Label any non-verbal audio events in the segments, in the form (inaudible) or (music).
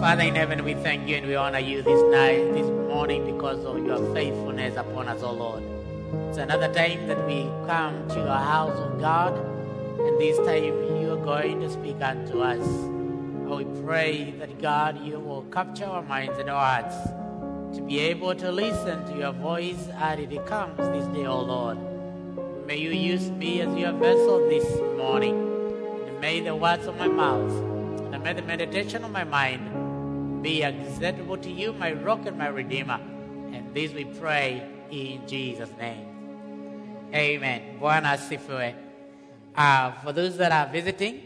Father in heaven, we thank you and we honor you this night, this morning, because of your faithfulness upon us, O Lord. It's another time that we come to your house, O God, and this time you are going to speak unto us. And we pray that, God, you will capture our minds and our hearts to be able to listen to your voice as it comes this day, O Lord. May you use me as your vessel this morning. And may the words of my mouth and may the meditation of my mind be acceptable to you, my rock and my redeemer. And this we pray in Jesus' name. Amen. Bwana asifiwe. Uh, for those that are visiting,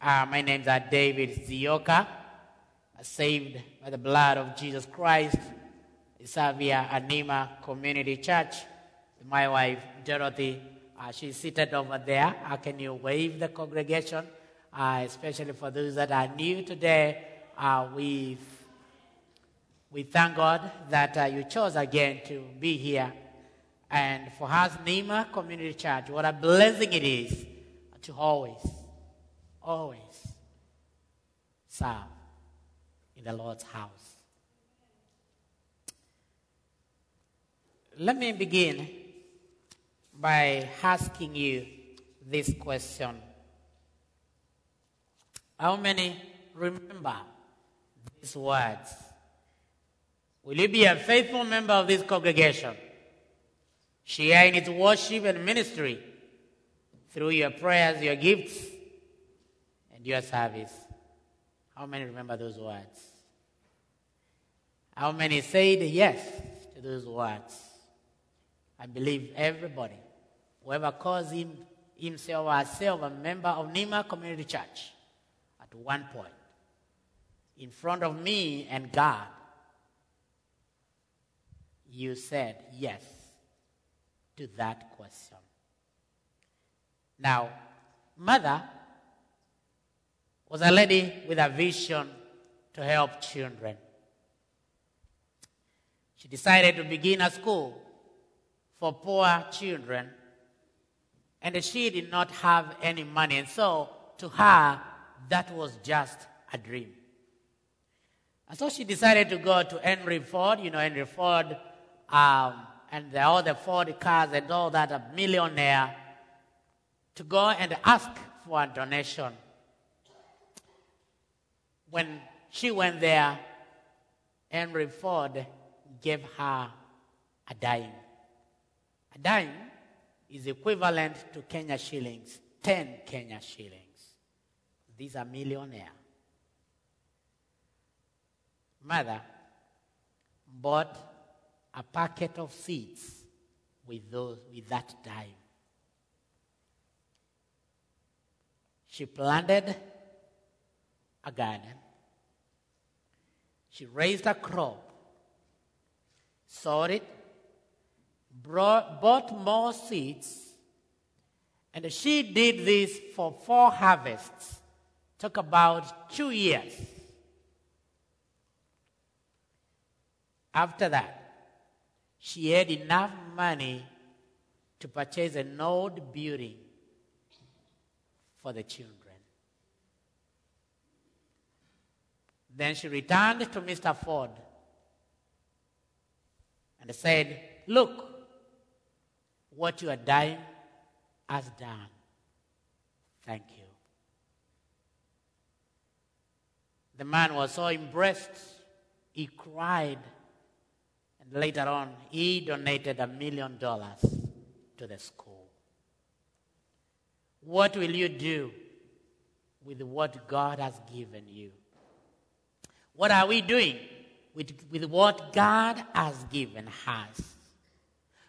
uh, my name's uh, David Zioka, saved by the blood of Jesus Christ. I serve here at Nima Community Church. My wife, Dorothy, uh, she's seated over there. Uh, can you wave the congregation? Uh, especially for those that are new today, uh, we we thank God that uh, you chose again to be here. And for us, Nima Community Church, what a blessing it is to always, always serve in the Lord's house. Let me begin by asking you this question. How many remember these words? Will you be a faithful member of this congregation? Share in its worship and ministry through your prayers, your gifts, and your service. How many remember those words? How many said yes to those words? I believe everybody, whoever calls him, himself or herself a member of Nima Community Church, at one point, in front of me and God, you said yes to that question. Now, mother was a lady with a vision to help children. She decided to begin a school for poor children, and she did not have any money, and so to her, that was just a dream. So she decided to go to Henry Ford, you know, Henry Ford, um, and the other Ford cars and all that, a millionaire, to go and ask for a donation. When she went there, Henry Ford gave her a dime. A dime is equivalent to Kenya shillings, 10 Kenya shillings. These are millionaire. Mother bought a packet of seeds with those with that dime. She planted a garden. She raised a crop, sowed it, brought, bought more seeds, and she did this for four harvests. Took about two years. After that, she had enough money to purchase an old building for the children. Then she returned to Mr. Ford and said, Look, what your dime has done. Thank you. The man was so impressed, he cried. Later on, he donated a million dollars to the school. What will you do with what God has given you? What are we doing with, with what God has given us?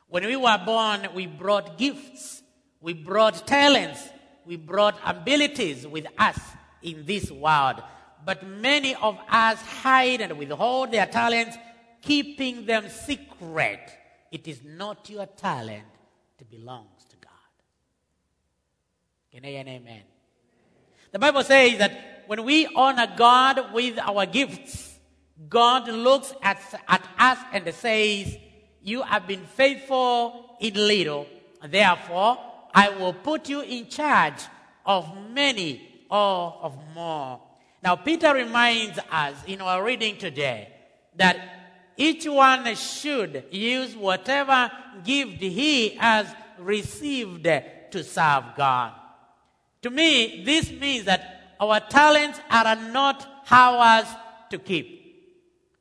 When we were born, we brought gifts, we brought talents, we brought abilities with us in this world. But many of us hide and withhold their talents, keeping them secret. It is not your talent, it belongs to God. Can I an amen? The Bible says that when we honor God with our gifts, God looks at, at us and says, You have been faithful in little, therefore, I will put you in charge of many or of more. Now, Peter reminds us in our reading today that each one should use whatever gift he has received to serve God. To me, this means that our talents are not ours to keep.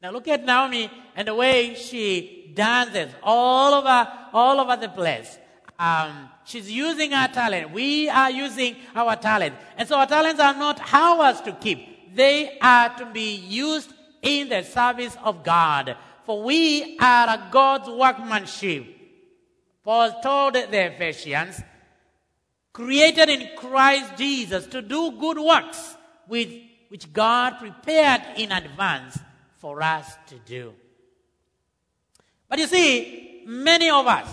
Now look at Naomi and the way she dances all over, all over the place. Um, she's using her talent. We are using our talent. And so our talents are not ours to keep. They are to be used in the service of God. For we are God's workmanship. Paul told the Ephesians, created in Christ Jesus to do good works with which God prepared in advance for us to do. But you see, many of us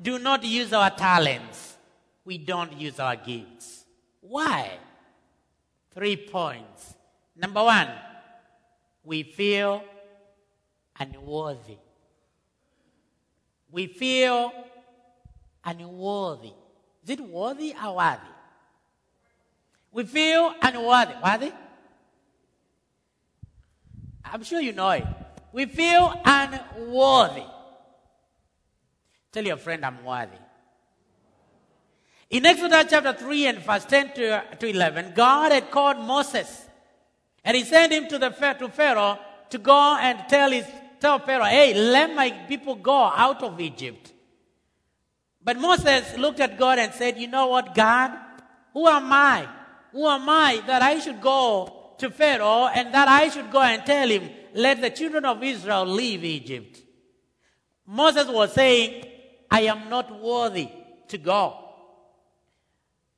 do not use our talents. We don't use our gifts. Why? Three points. Number one, we feel unworthy. We feel unworthy. Is it worthy or worthy? We feel unworthy. Worthy? I'm sure you know it. We feel unworthy. Tell your friend I'm worthy. In Exodus chapter 3 and verse 10 to, to 11, God had called Moses and he sent him to, the, to Pharaoh to go and tell, his, tell Pharaoh, hey, let my people go out of Egypt. But Moses looked at God and said, you know what, God? Who am I? Who am I that I should go to Pharaoh and that I should go and tell him, let the children of Israel leave Egypt? Moses was saying, I am not worthy to go.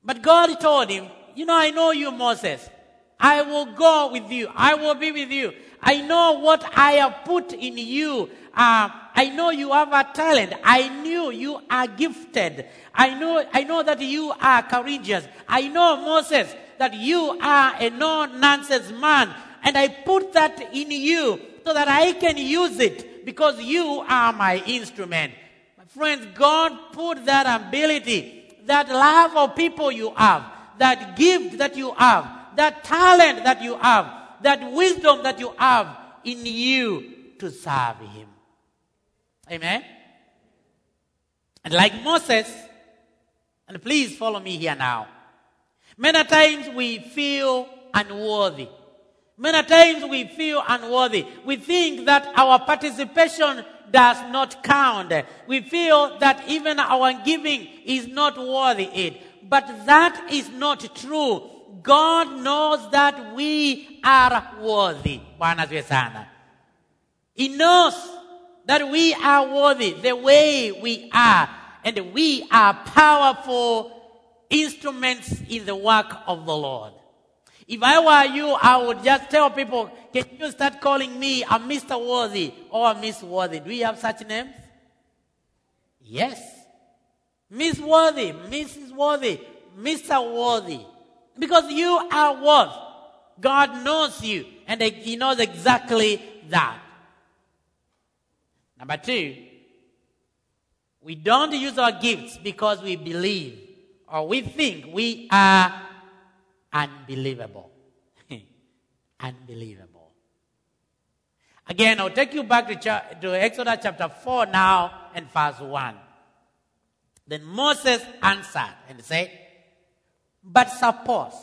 But God told him, You know, I know you, Moses. I will go with you. I will be with you. I know what I have put in you. Uh, I know you have a talent. I knew you are gifted. I know, I know that you are courageous. I know, Moses, that you are a no-nonsense man. And I put that in you so that I can use it because you are my instrument. My friends, God put that ability, that love of people you have, that gift that you have, that talent that you have, that wisdom that you have in you to serve Him. Amen? And like Moses, and please follow me here now. Many times we feel unworthy. Many times we feel unworthy. We think that our participation does not count. We feel that even our giving is not worthy it. But that is not true. God knows that we are worthy. He knows that we are worthy the way we are. And we are powerful instruments in the work of the Lord. If I were you, I would just tell people, can you start calling me a Mr. Worthy or a Miss Worthy? Do we have such names? Yes. Miss Worthy, Mrs. Worthy, Mr. Worthy. Because you are worth. God knows you and He knows exactly that. Number two, we don't use our gifts because we believe or we think we are unbelievable. (laughs) unbelievable. Again, I'll take you back to, cha- to Exodus chapter 4 now and verse 1. Then Moses answered and said, But suppose,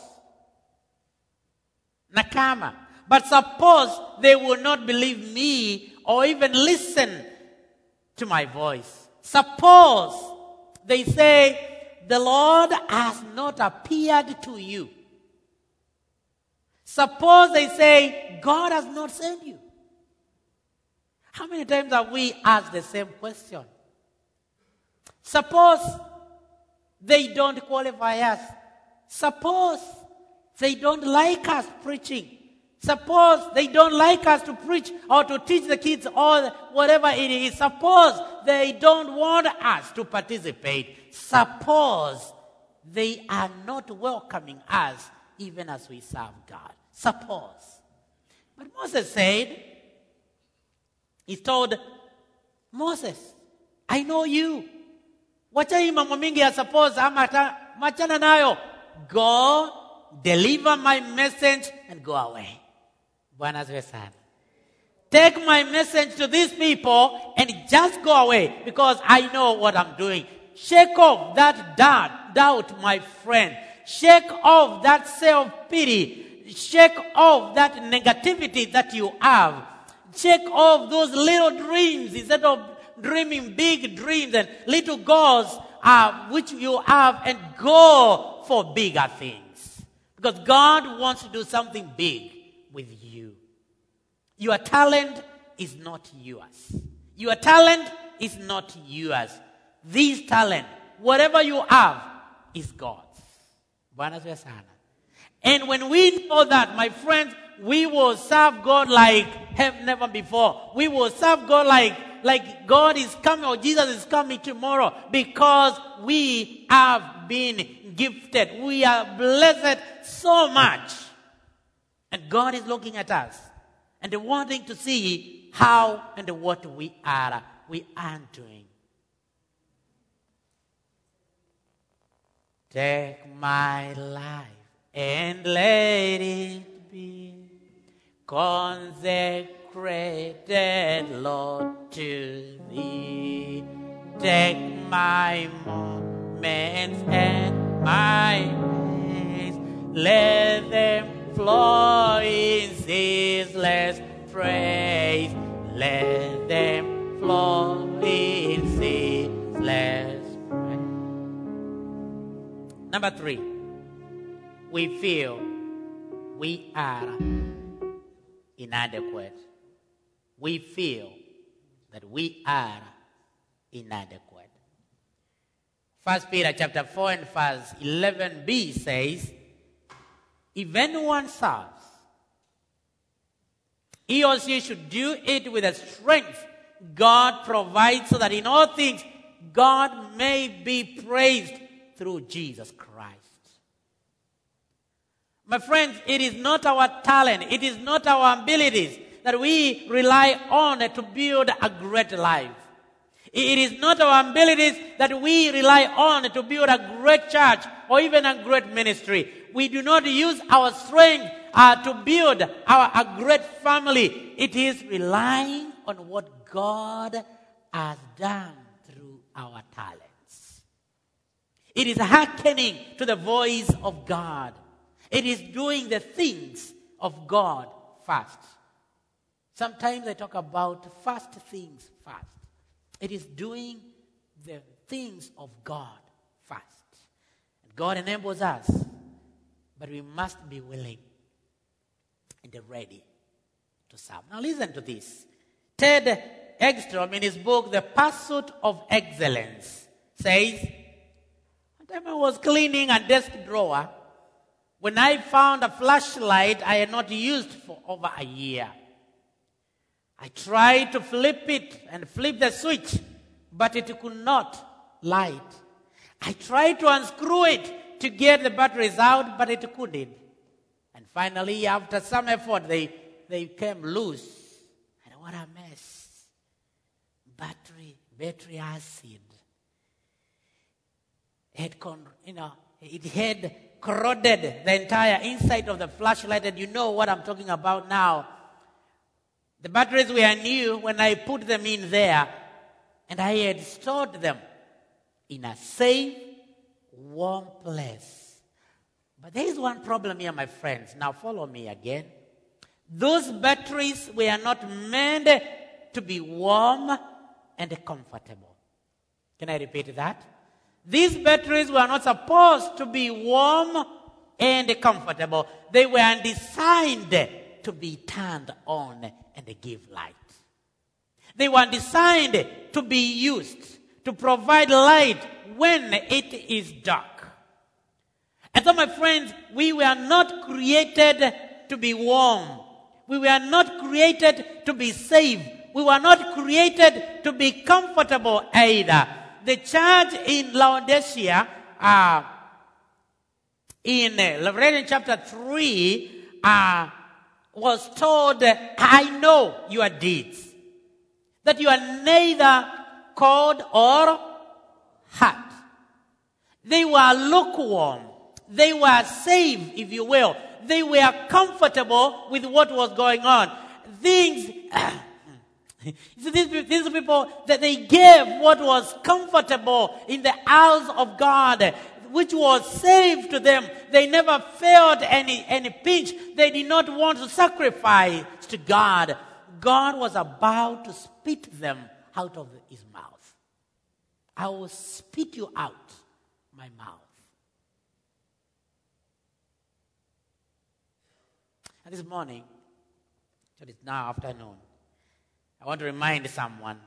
Nakama, but suppose they will not believe me or even listen to my voice. Suppose they say, The Lord has not appeared to you. Suppose they say, God has not sent you. How many times have we asked the same question? Suppose they don't qualify us. Suppose they don't like us preaching. Suppose they don't like us to preach or to teach the kids or whatever it is. Suppose they don't want us to participate. Suppose they are not welcoming us even as we serve God. Suppose. But Moses said, He told Moses, I know you. Wacha hii mingi ya suppose ama machana nayo. Go deliver my message, and go away. Bwana sana. Take my message to these people and just go away because I know what I'm doing. Shake off that doubt, doubt, my friend. Shake off that self pity. Shake off that negativity that you have. Shake off those little dreams instead of dreaming big dreams and little goals uh, which you have and go for bigger things. Because God wants to do something big with you. Your talent is not yours. Your talent is not yours. This talent, whatever you have, is God's. And when we know that, my friends, we will serve God like have never before. We will serve God like like God is coming or Jesus is coming tomorrow because we have been gifted. We are blessed so much. And God is looking at us and wanting to see how and what we are we are doing. Take my life and let it be consecrated, Lord, to thee. Take my moments and my days, let them flow in ceaseless praise. Let them flow in ceaseless praise. Number three, we feel we are inadequate. We feel that we are inadequate. First Peter chapter 4 and verse 11b says, if anyone serves, he or she should do it with the strength God provides so that in all things God may be praised through Jesus Christ. My friends, it is not our talent, it is not our abilities that we rely on to build a great life. It is not our abilities that we rely on to build a great church or even a great ministry. We do not use our strength uh, to build our, a great family. It is relying on what God has done through our talents. It is hearkening to the voice of God. It is doing the things of God first. Sometimes I talk about first things first. It is doing the things of God first. God enables us, but we must be willing and ready to serve. Now, listen to this. Ted Engstrom, in his book, The Pursuit of Excellence, says, One time I was cleaning a desk drawer when I found a flashlight I had not used for over a year. I tried to flip it and flip the switch, but it could not light. I tried to unscrew it to get the batteries out, but it couldn't. And finally, after some effort, they, they came loose. And what a mess. Battery, battery acid. It, con- you know, it had corroded the entire inside of the flashlight, and you know what I'm talking about now. The batteries were new when I put them in there, and I had stored them in a safe, warm place. But there is one problem here, my friends. Now follow me again. Those batteries were not meant to be warm and comfortable. Can I repeat that? These batteries were not supposed to be warm and comfortable. They were designed to be turned on and they give light. They were designed to be used to provide light when it is dark. And so, my friends, we were not created to be warm. We were not created to be safe. We were not created to be comfortable either. The church in Laodicea, uh, in Revelation chapter 3, uh, was told, I know your deeds. That you are neither cold or hot. They were lukewarm. They were safe, if you will. They were comfortable with what was going on. Things, (clears throat) so these, these people that they gave what was comfortable in the house of God, which was saved to them. They never felt any, any pinch. They did not want to sacrifice to God. God was about to spit them out of his mouth. I will spit you out my mouth. And this morning, so it's now afternoon, I want to remind someone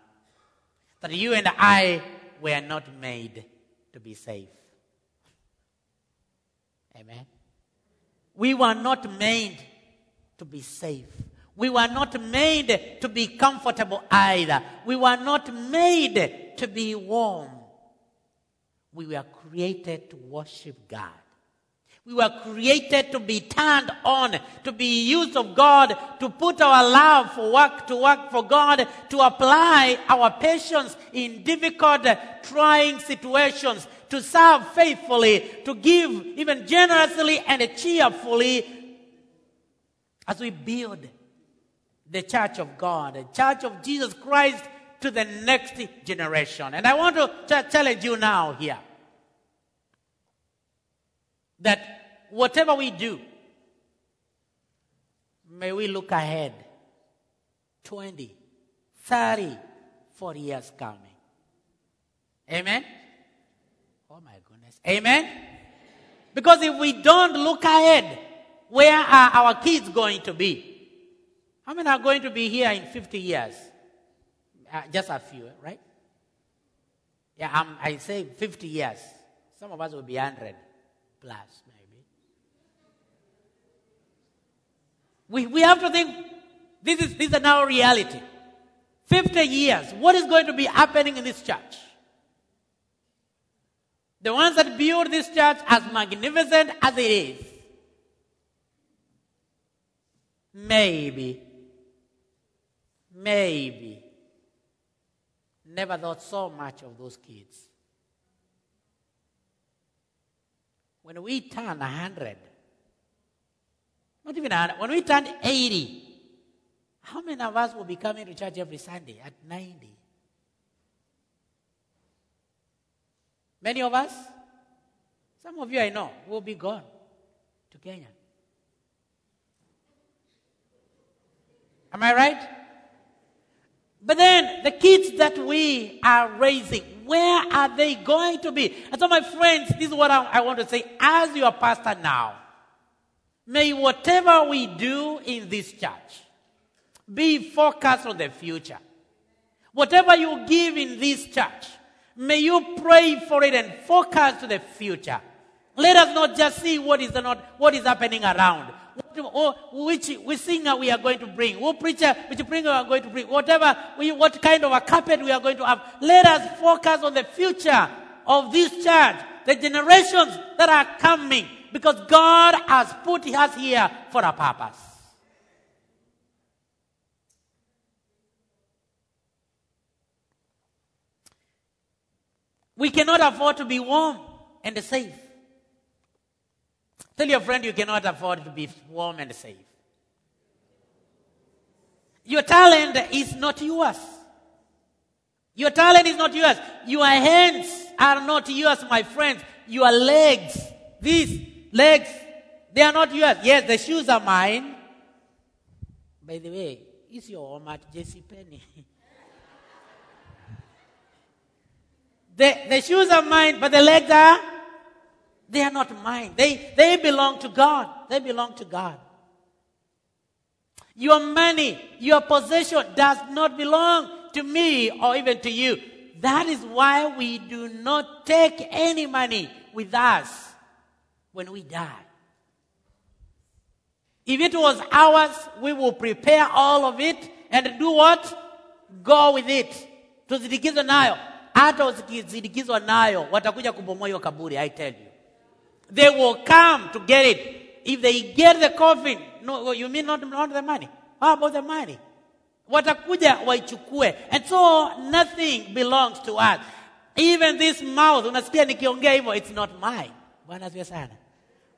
that you and I were not made to be safe. Amen. We were not made to be safe. We were not made to be comfortable either. We were not made to be warm. We were created to worship God. We were created to be turned on, to be used of God, to put our love for work, to work for God, to apply our patience in difficult, trying situations, to serve faithfully, to give even generously and cheerfully as we build the church of God, the church of Jesus Christ to the next generation. And I want to challenge you now here that whatever we do, may we look ahead 20, 30, 40 years coming. Amen? Oh my goodness. Amen? Because if we don't look ahead, where are our kids going to be? How many are going to be here in 50 years? Uh, just a few, right? Yeah, um, I say 50 years. Some of us will be 100 plus, maybe. We, we have to think this is, this is now reality. 50 years, what is going to be happening in this church? The ones that build this church as magnificent as it is, maybe, maybe, never thought so much of those kids. When we turn 100, not even 100, when we turn 80, how many of us will be coming to church every Sunday at 90? Many of us? Some of you I know will be gone to Kenya. Am I right? But then the kids that we are raising, where are they going to be? And so, my friends, this is what I, I want to say. As your pastor now, may whatever we do in this church be focused on the future. Whatever you give in this church, may you pray for it and focus to the future. Let us not just see what is not what is happening around. What, oh, which, which singer we are going to bring, what preacher, which preacher we are going to bring, whatever, we, what kind of a carpet we are going to have. Let us focus on the future of this church, the generations that are coming, because God has put us here for a purpose. We cannot afford to be warm and safe. Tell your friend you cannot afford to be warm and safe. Your talent is not yours. Your talent is not yours. Your hands are not yours, my friends. Your legs, these legs, they are not yours. Yes, the shoes are mine. By the way, is your home at JC Penney? (laughs) the, the shoes are mine, but the legs are they are not mine. They, they belong to God. They belong to God. Your money, your possession does not belong to me or even to you. That is why we do not take any money with us when we die. If it was ours, we will prepare all of it and do what? Go with it. Tuzidikizwe nayo. Hata usizidikizwa nayo, watakuja kubomoa hiyo kaburi, I tell you. They will come to get it. If they get the coffin, no, you mean not, not the money? How about the money? Watakuja waichukue. And so nothing belongs to us. Even this mouth, unasikia nikiongea hivyo, it's not mine. Bwana asifiwe sana.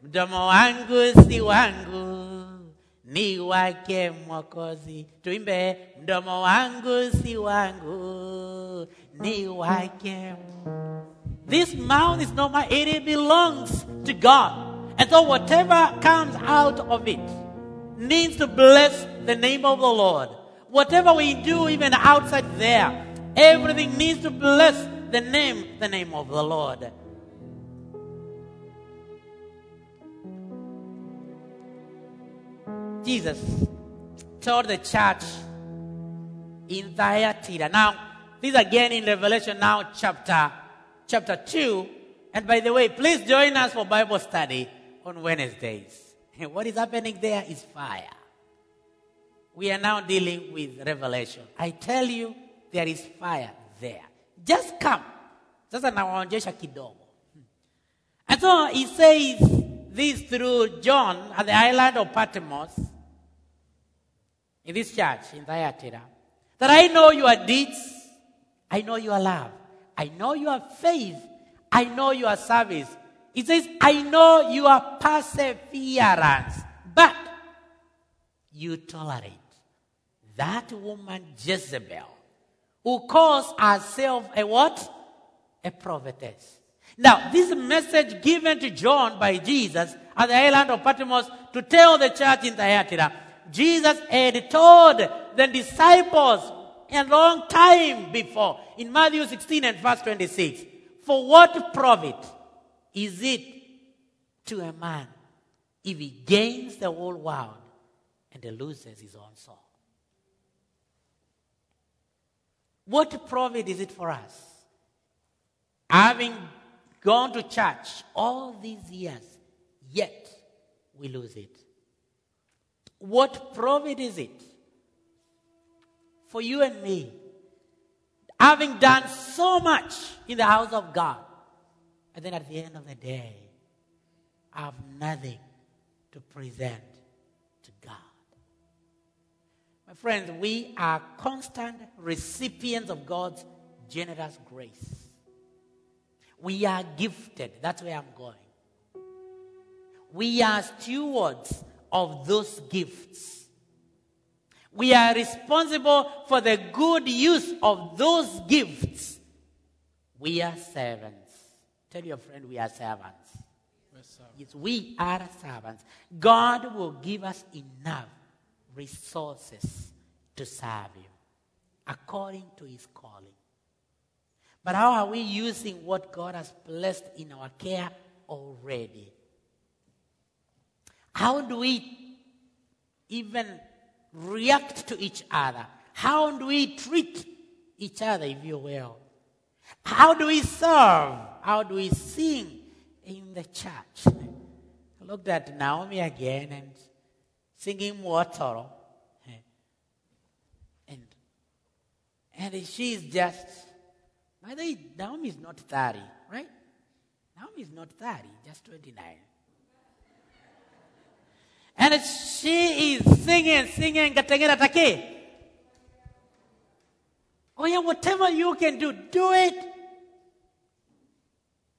mdomo wangu si wangu ni wake Mwokozi. Tuimbe, mdomo wangu si wangu ni wake. This mouth is not mine; it belongs to God, and so whatever comes out of it needs to bless the name of the Lord. Whatever we do, even outside there, everything needs to bless the name, the name of the Lord. Jesus told the church in Thyatira. Now, this again in Revelation now chapter chapter 2. And by the way, please join us for Bible study on Wednesdays. (laughs) What is happening there is fire. We are now dealing with Revelation. I tell you, there is fire there. Just come. Sasa nawaonyesha kidogo. And so he says this through John at the island of Patmos in this church in Thyatira that I know your deeds, I know your love, I know your faith, I know your service. He says, I know your perseverance, but you tolerate that woman Jezebel who calls herself a what? A prophetess. Now, this message given to John by Jesus at the island of Patmos to tell the church in Thyatira, Jesus had told the disciples a long time before in Matthew 16 and verse 26. For what profit is it to a man if he gains the whole world and loses his own soul? What profit is it for us? Having gone to church all these years, yet we lose it. What profit is it for you and me, having done so much in the house of God, and then at the end of the day, I have nothing to present to God? My friends, we are constant recipients of God's generous grace. We are gifted. That's where I'm going. We are stewards of those gifts. We are responsible for the good use of those gifts. We are servants. Tell your friend we are servants. Yes, we are servants. God will give us enough resources to serve Him according to His calling. But how are we using what God has blessed in our care already? How do we even react to each other? How do we treat each other, if you will? How do we serve? How do we sing in the church? I looked at Naomi again and singing thorough. And, and she's just, by the way, Naomi is not 30, right? Naomi is not 30, just 29. And she is singing, singing, katengera take. Oh yeah, whatever you can do, do it.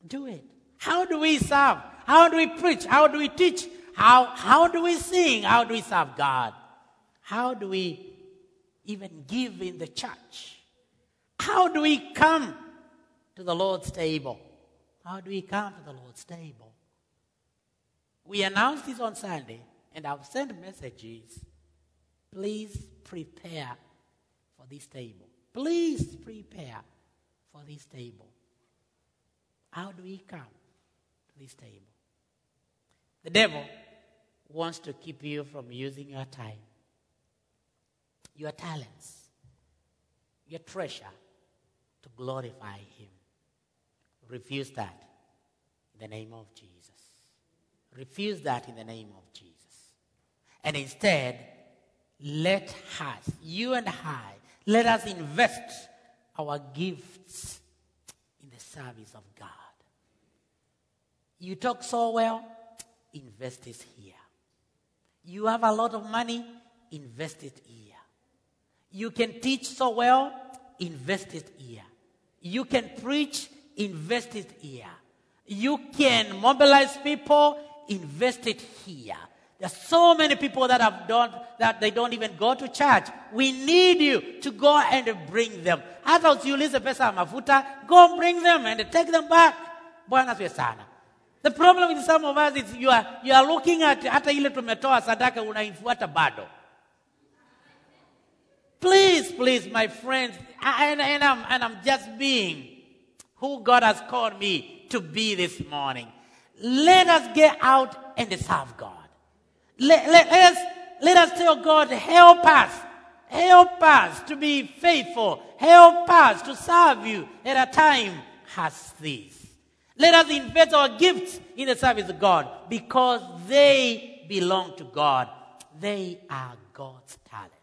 Do it. How do we serve? How do we preach? How do we teach? How, how do we sing? How do we serve God? How do we even give in the church? How do we come to the Lord's table? How do we come to the Lord's table? We announced this on Sunday, and I've sent messages. Please prepare for this table. Please prepare for this table. How do we come to this table? The devil wants to keep you from using your time, your talents, your treasure to glorify Him. Refuse that in the name of Jesus. Refuse that in the name of Jesus. And instead, let us, you and I, let us invest our gifts in the service of God. You talk so well, invest it here. You have a lot of money, invest it here. You can teach so well, invest it here. You can preach, invest it here. You can mobilize people, invest it here. There's so many people that have done that they don't even go to church. We need you to go and bring them. Hata usiulize pesa ya mafuta, go and bring them and take them back. Bwana asifiwe sana. The problem with some of us is you are, you are looking at hata ile tumetoa sadaka unaifuata bado. Please, please, my friends, and, and, I'm, and I'm just being who God has called me to be this morning. Let us get out and serve God. Let, let, us, let us tell God, help us. Help us to be faithful. Help us to serve you at a time as this. Let us invest our gifts in the service of God because they belong to God. They are God's talents.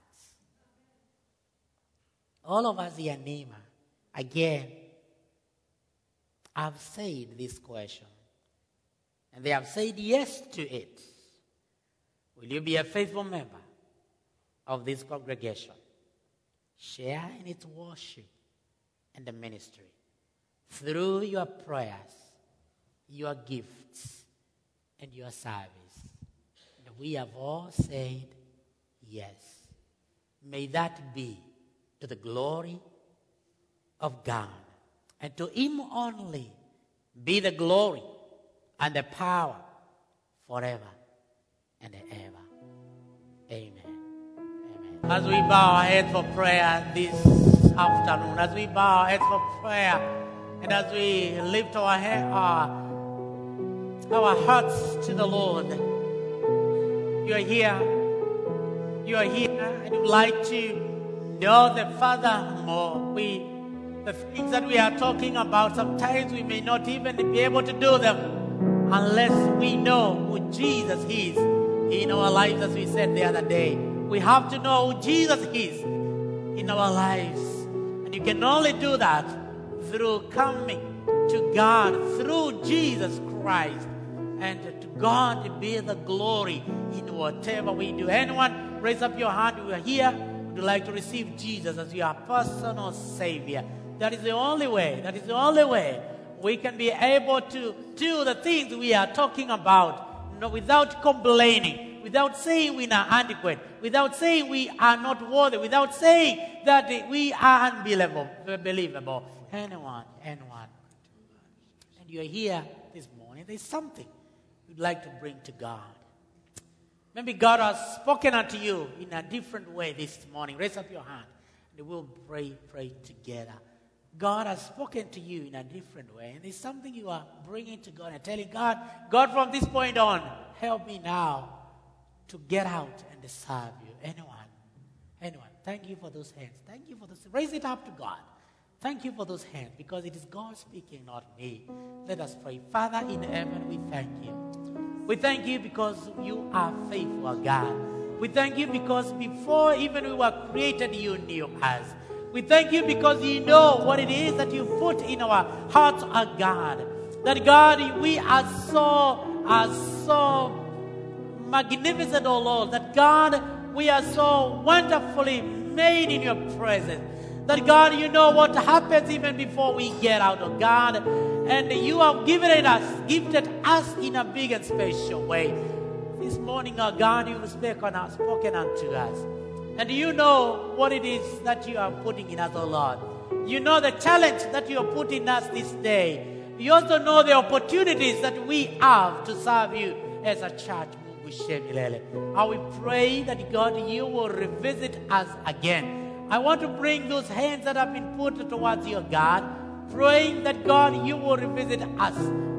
All of us here, Nema, again, I've said this question. And they have said yes to it. Will you be a faithful member of this congregation? Share in its worship and the ministry through your prayers, your gifts, and your service. And we have all said yes. May that be to the glory of God. And to Him only be the glory and the power forever and ever. Amen. Amen. As we bow our heads for prayer this afternoon, as we bow our heads for prayer, and as we lift our, head, our, our hearts to the Lord, you are here. You are here and would like to know the Father more. We, the things that we are talking about, sometimes we may not even be able to do them unless we know who Jesus is in our lives, as we said the other day. We have to know who Jesus is in our lives. And you can only do that through coming to God through Jesus Christ. And to God be the glory in whatever we do. Anyone, raise up your hand. We are here. Would you like to receive Jesus as your personal Savior? That is the only way. That is the only way we can be able to do the things we are talking about know, without complaining, without saying we are inadequate, without saying we are not worthy, without saying that we are unbelievable. Believable. Anyone, anyone. And you're here this morning, there's something you'd like to bring to God. Maybe God has spoken unto you in a different way this morning. Raise up your hand and we'll pray, pray together. God has spoken to you in a different way. And there's something you are bringing to God and telling God, God, from this point on, help me now to get out and serve you. Anyone? Anyone? Thank you for those hands. Thank you for those. Raise it up to God. Thank you for those hands because it is God speaking, not me. Let us pray. Father in heaven, we thank you. We thank you because you are faithful, God. We thank you because before even we were created, you knew us. We thank you because you know what it is that you put in our hearts, oh God. That God, we are so, are so magnificent, oh Lord. That God, we are so wonderfully made in your presence. That God, you know what happens even before we get out of God. And you have given it us, gifted us in a big and special way. This morning, oh God, you have spoken, spoken unto us. And you know what it is that you are putting in us, oh Lord. You know the challenge that you are putting in us this day. You also know the opportunities that we have to serve you as a church. I will pray that God, you will revisit us again. I want to bring those hands that have been put towards your God, praying that God, you will revisit us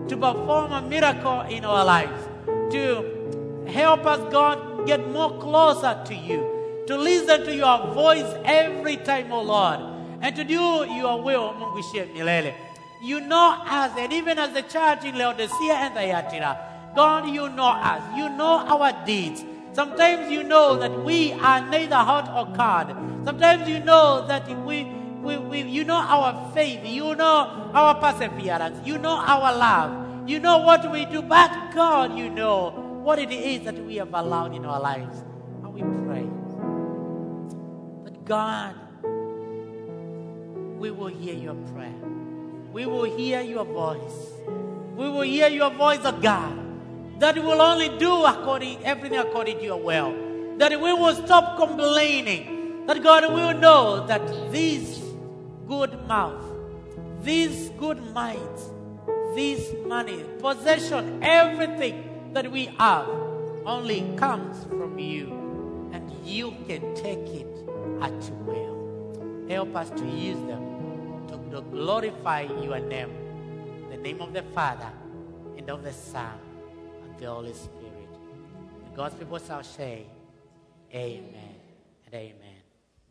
to perform a miracle in our lives, to help us, God, get more closer to you, to listen to your voice every time, oh Lord, and to do your will, milele. You know us, and even as the church in Laodicea and Thyatira, God, you know us. You know our deeds. Sometimes you know that we are neither hot or cold. Sometimes you know that we, we, we, you know our faith. You know our perseverance. You know our love. You know what we do. But God, you know what it is that we have allowed in our lives. And we pray God, we will hear your prayer. We will hear your voice. We will hear your voice of God. That we will only do according everything according to your will. That we will stop complaining. That God will know that this good mouth, this good minds, this money, possession, everything that we have only comes from you. And you can take it at will. Help us to use them to, glorify your name. The name of the Father, and of the Son, and the Holy Spirit. And God's people shall say, Amen and Amen.